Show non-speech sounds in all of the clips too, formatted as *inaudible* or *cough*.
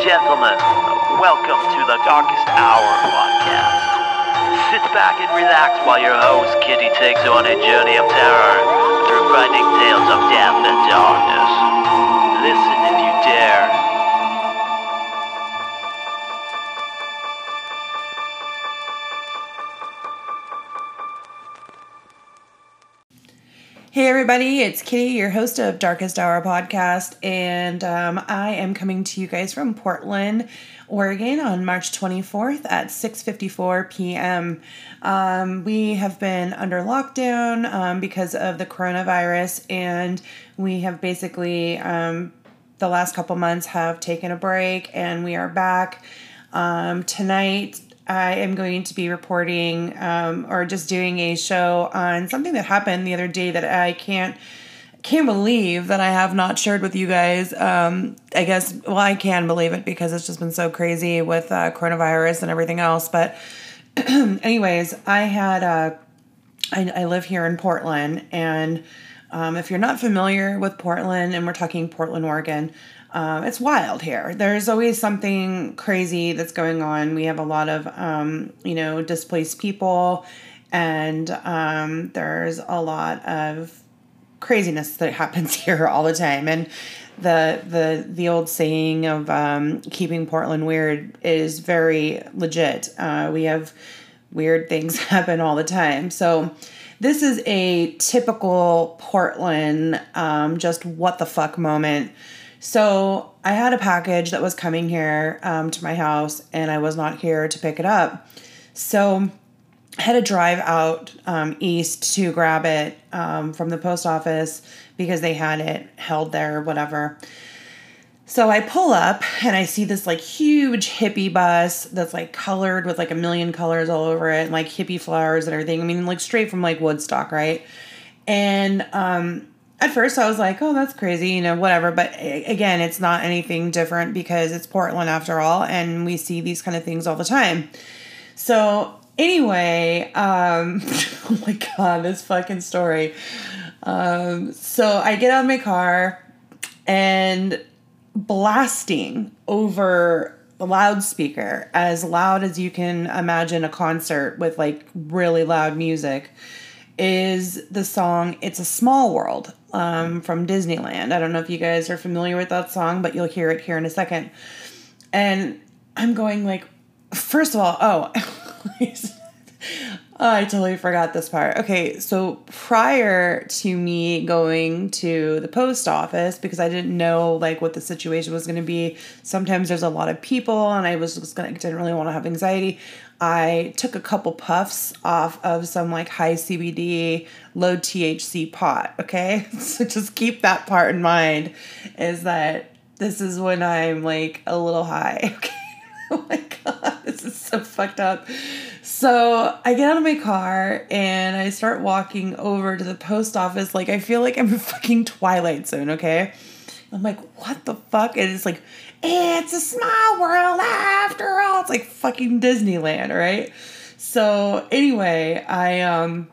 gentlemen, welcome to the Darkest Hour podcast. Sit back and relax while your host Kitty takes you on a journey of terror through frightening tales of death and darkness. Listen Hey everybody, it's Kitty, your host of Darkest Hour podcast, and um, I am coming to you guys from Portland, Oregon, on March 24th at 6:54 p.m. Um, we have been under lockdown um, because of the coronavirus, and we have basically um, the last couple months have taken a break, and we are back um, tonight. I am going to be reporting um, or just doing a show on something that happened the other day that I can't can't believe that I have not shared with you guys. Um, I guess well I can believe it because it's just been so crazy with uh, coronavirus and everything else. But *clears throat* anyways, I had uh, I, I live here in Portland and. Um, if you're not familiar with Portland, and we're talking Portland, Oregon, um, it's wild here. There's always something crazy that's going on. We have a lot of, um, you know, displaced people, and um, there's a lot of craziness that *laughs* happens here all the time. And the the the old saying of um, keeping Portland weird is very legit. Uh, we have weird things *laughs* happen all the time. So this is a typical Portland, um, just what the fuck moment. So I had a package that was coming here um, to my house, and I was not here to pick it up. So I had to drive out um, east to grab it um, from the post office because they had it held there, whatever. So I pull up and I see this like huge hippie bus that's like colored with like a million colors all over it, and like hippie flowers and everything. I mean, like straight from like Woodstock, right? And um, at first I was like, oh, that's crazy, you know, whatever. But again, it's not anything different because it's Portland after all, and we see these kind of things all the time. So anyway, um, *laughs* oh my god, this fucking story. Um, so I get out of my car and blasting over the loudspeaker as loud as you can imagine a concert with like really loud music is the song It's a Small World um, from Disneyland. I don't know if you guys are familiar with that song, but you'll hear it here in a second. And I'm going like, first of all, oh, *laughs* Oh, I totally forgot this part. Okay, so prior to me going to the post office, because I didn't know like what the situation was going to be, sometimes there's a lot of people, and I was just gonna didn't really want to have anxiety. I took a couple puffs off of some like high CBD, low THC pot. Okay, *laughs* so just keep that part in mind. Is that this is when I'm like a little high. *laughs* Okay. *laughs* oh my god, this is so fucked up. So I get out of my car and I start walking over to the post office. Like, I feel like I'm a *laughs* fucking Twilight Zone, okay? I'm like, what the fuck? And it's like, it's a small world after all. It's like fucking Disneyland, right? So anyway, I um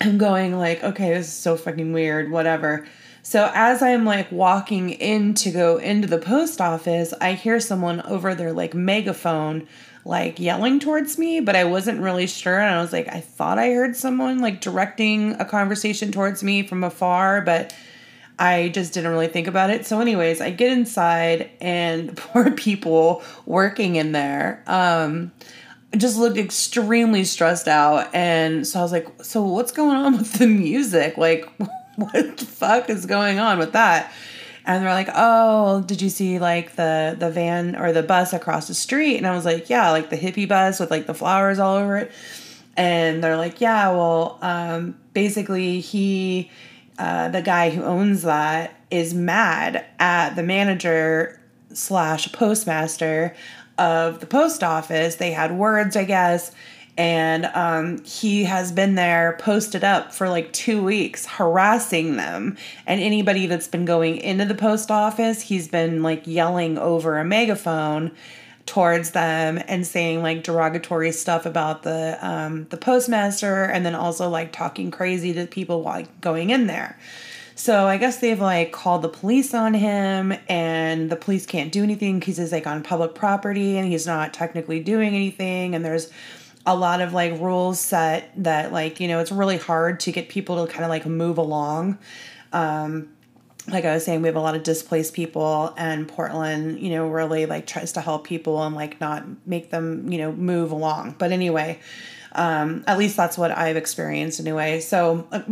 I'm going like, okay, this is so fucking weird, whatever. So as I'm like walking in to go into the post office, I hear someone over their like megaphone like yelling towards me, but I wasn't really sure. And I was like, I thought I heard someone like directing a conversation towards me from afar, but I just didn't really think about it. So, anyways, I get inside, and *laughs* poor people working in there um, just looked extremely stressed out. And so I was like, So, what's going on with the music? Like, *laughs* what the fuck is going on with that? and they're like, "Oh, did you see like the the van or the bus across the street?" And I was like, "Yeah, like the hippie bus with like the flowers all over it." And they're like, "Yeah, well, um, basically he, uh, the guy who owns that, is mad at the manager slash postmaster of the post office. They had words, I guess." And um, he has been there posted up for like two weeks harassing them and anybody that's been going into the post office he's been like yelling over a megaphone towards them and saying like derogatory stuff about the um, the postmaster and then also like talking crazy to people while going in there So I guess they've like called the police on him, and the police can't do anything because he's like on public property and he's not technically doing anything. And there's a lot of like rules set that like you know it's really hard to get people to kind of like move along. Um, like I was saying, we have a lot of displaced people, and Portland, you know, really like tries to help people and like not make them, you know, move along. But anyway, um, at least that's what I've experienced anyway. So, uh,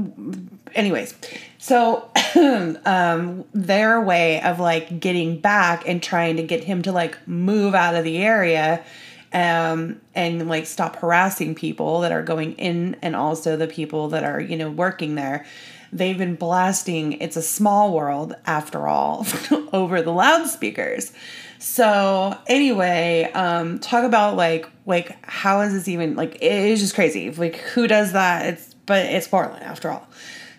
anyways, so *clears throat* um, their way of like getting back and trying to get him to like move out of the area um, and like stop harassing people that are going in and also the people that are, you know, working there they've been blasting It's a Small World, after all, *laughs* over the loudspeakers. So anyway, um, talk about like like how is this even like it is just crazy. Like who does that? It's but it's Portland after all.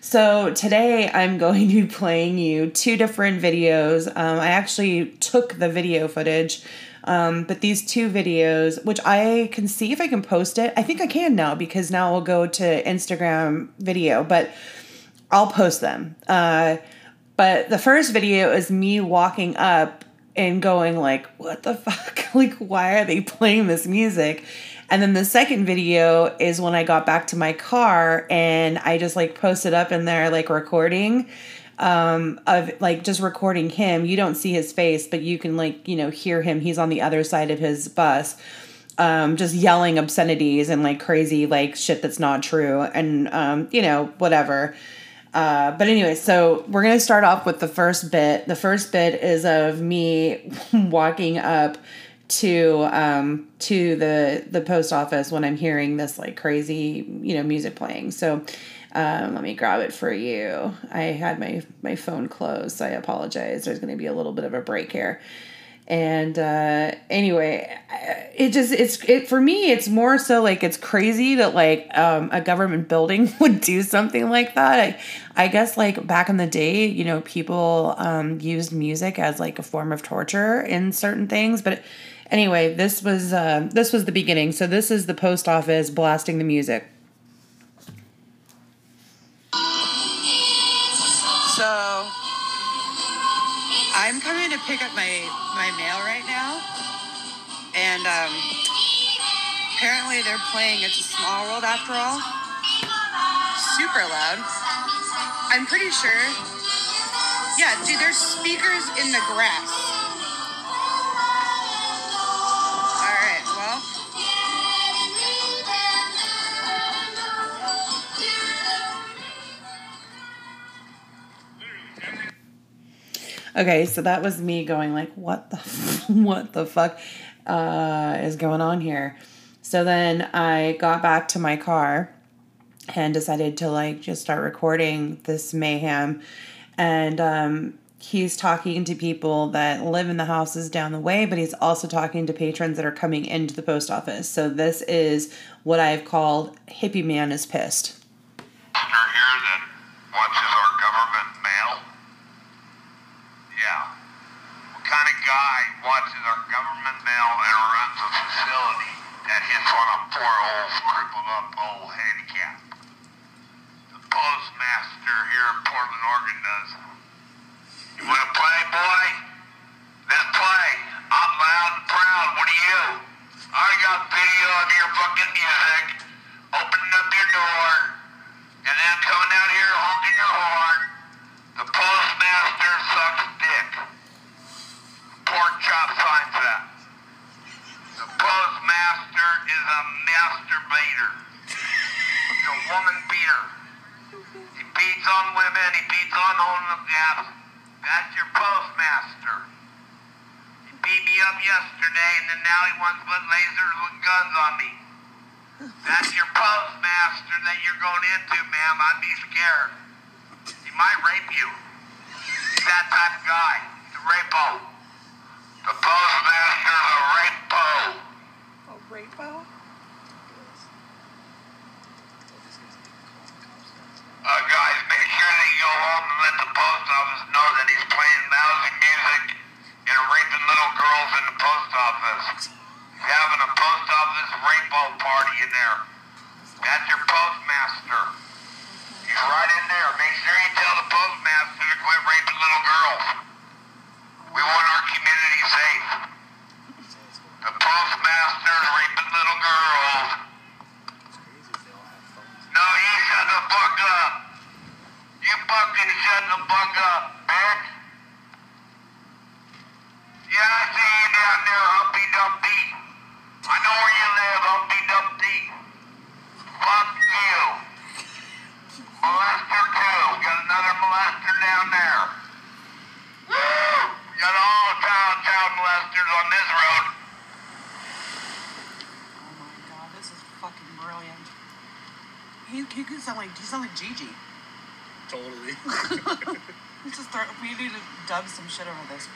So today I'm going to be playing you two different videos. Um, I actually took the video footage, um, but these two videos, which I can see if I can post it. I think I can now because now I'll go to Instagram video, but I'll post them. Uh, but the first video is me walking up and going like, "What the fuck? *laughs* like, why are they playing this music?" And then the second video is when I got back to my car and I just like posted up in there like recording um of like just recording him. You don't see his face, but you can like, you know, hear him. He's on the other side of his bus. Um, just yelling obscenities and like crazy like shit that's not true and um, you know, whatever. Uh, but anyway, so we're gonna start off with the first bit. The first bit is of me *laughs* walking up to um, to the the post office when I'm hearing this like crazy you know music playing. So um, let me grab it for you. I had my my phone closed, so I apologize. There's going to be a little bit of a break here. And uh anyway it just it's it for me it's more so like it's crazy that like um a government building *laughs* would do something like that. I i guess like back in the day you know people um used music as like a form of torture in certain things. But anyway this was uh this was the beginning. So this is the post office blasting the music pick up my my mail right now, and um, apparently they're playing "It's a Small World" after all. Super loud. I'm pretty sure. Yeah, dude, there's speakers in the grass. Okay, so that was me going like, what the, *laughs* what the fuck uh, is going on here? So then I got back to my car and decided to like just start recording this mayhem. And um, he's talking to people that live in the houses down the way, but he's also talking to patrons that are coming into the post office. So this is what I've called Hippie Man is Pissed. Guy watches our government mail and runs a facility that hits on a poor old crippled up old handicap. The postmaster here in Portland, Oregon does. You want to play, boy? Let's play. I'm loud and proud. What are you? I got video of your fucking music, opening up your door, and then coming out here honking your horn. The postmaster sucks dick pork chop signs that. The postmaster is a He's a woman beater. He beats on women, he beats on them gas. That's your postmaster. He beat me up yesterday and then now he wants to put lasers with guns on me. That's your postmaster that you're going into, ma'am. I'd be scared. He might rape you. He's that type of guy. The rapo. The postmaster's a rapo. A rapo? Uh, guys, make sure that you go home and let the post office know that he's playing lousy music and raping little girls in the post office. He's having a post office rainbow party in there. That's your postmaster. He's right in there. Make sure you tell the postmaster to quit raping little girls. We want our community safe. The postmaster's raping little girls. baga, ipakin siya Yeah, I see you down there. He, he sound like you sound like Gigi. Totally. Let's *laughs* *laughs* just throw, we need to dub some shit over this.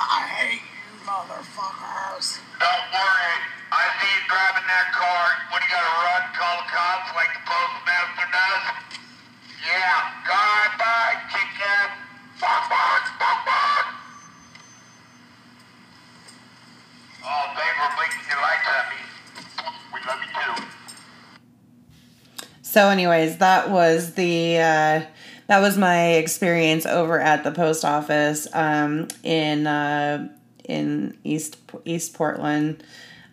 I hate you motherfuckers. Don't worry. I see you driving that car. What, you gotta run, call the cops like the postmaster does? Yeah. Bye bye, chicken. Fuck, fuck, fuck, fuck. Oh, thanks for blinking your lights at me. We love you too. So, anyways, that was the uh, that was my experience over at the post office um, in uh, in East East Portland.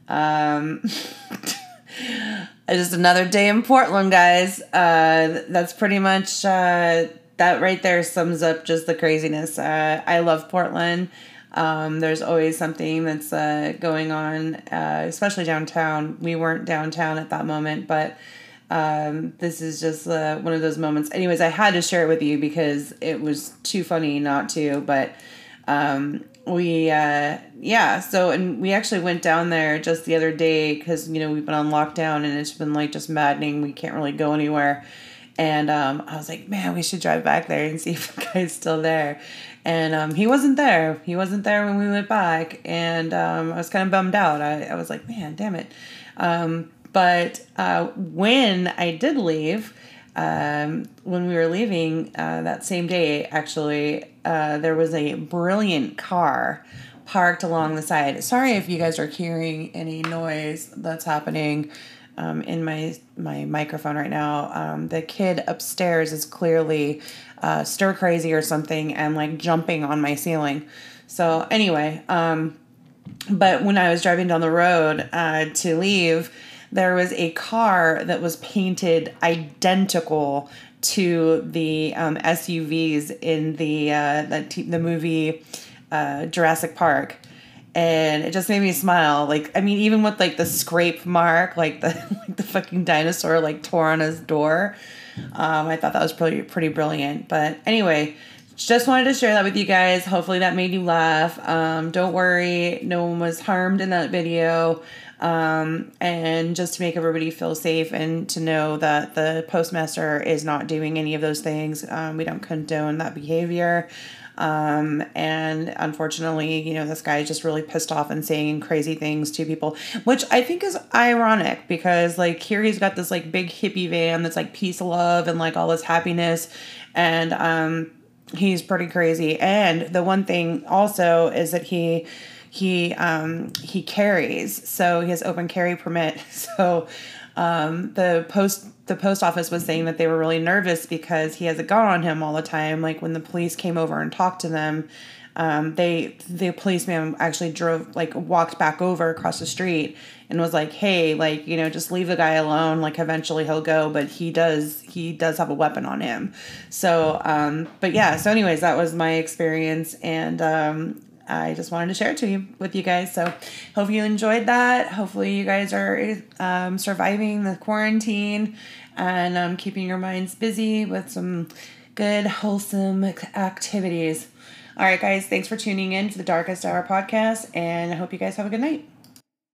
Um, *laughs* just another day in Portland, guys. Uh, that's pretty much uh, that right there sums up just the craziness. Uh, I love Portland. Um, there's always something that's uh, going on, uh, especially downtown. We weren't downtown at that moment, but um, this is just uh, one of those moments. Anyways, I had to share it with you because it was too funny not to. But um, we, uh, yeah, so and we actually went down there just the other day because you know we've been on lockdown and it's been like just maddening. We can't really go anywhere. And um, I was like, man, we should drive back there and see if *laughs* the guy's still there. And um, he wasn't there. He wasn't there when we went back. And um, I was kind of bummed out. I, I was like, man, damn it. Um, but uh, when I did leave, um, when we were leaving uh, that same day, actually, uh, there was a brilliant car parked along the side. Sorry if you guys are hearing any noise that's happening um, in my my microphone right now. Um, the kid upstairs is clearly uh, stir crazy or something and like jumping on my ceiling. So anyway, um, but when I was driving down the road uh, to leave, there was a car that was painted identical to the um, SUVs in the uh, the, t- the movie uh, Jurassic Park. And it just made me smile. Like, I mean, even with like the scrape mark, like the *laughs* like the fucking dinosaur like tore on his door. Um, I thought that was pretty pretty brilliant. But anyway, just wanted to share that with you guys. Hopefully that made you laugh. Um, don't worry, no one was harmed in that video. Um, and just to make everybody feel safe and to know that the postmaster is not doing any of those things. Um, we don't condone that behavior. Um, and unfortunately, you know, this guy is just really pissed off and saying crazy things to people, which I think is ironic because, like, here he's got this, like, big hippie van that's, like, peace, love, and, like, all this happiness. And, um, he's pretty crazy. And the one thing also is that he, he, um, he carries, so he has open carry permit. *laughs* So, um, the post the post office was saying that they were really nervous because he has a gun on him all the time. Like when the police came over and talked to them, um, they the policeman actually drove like walked back over across the street and was like, "Hey, like you know, just leave the guy alone. Like eventually he'll go, but he does he does have a weapon on him." So, um, but yeah. So, anyways, that was my experience, and um, I just wanted to share it to you with you guys. So, hope you enjoyed that. Hopefully, you guys are um, surviving the quarantine and um, keeping your minds busy with some good, wholesome activities. All right, guys, thanks for tuning in to the Darkest Hour podcast, and I hope you guys have a good night.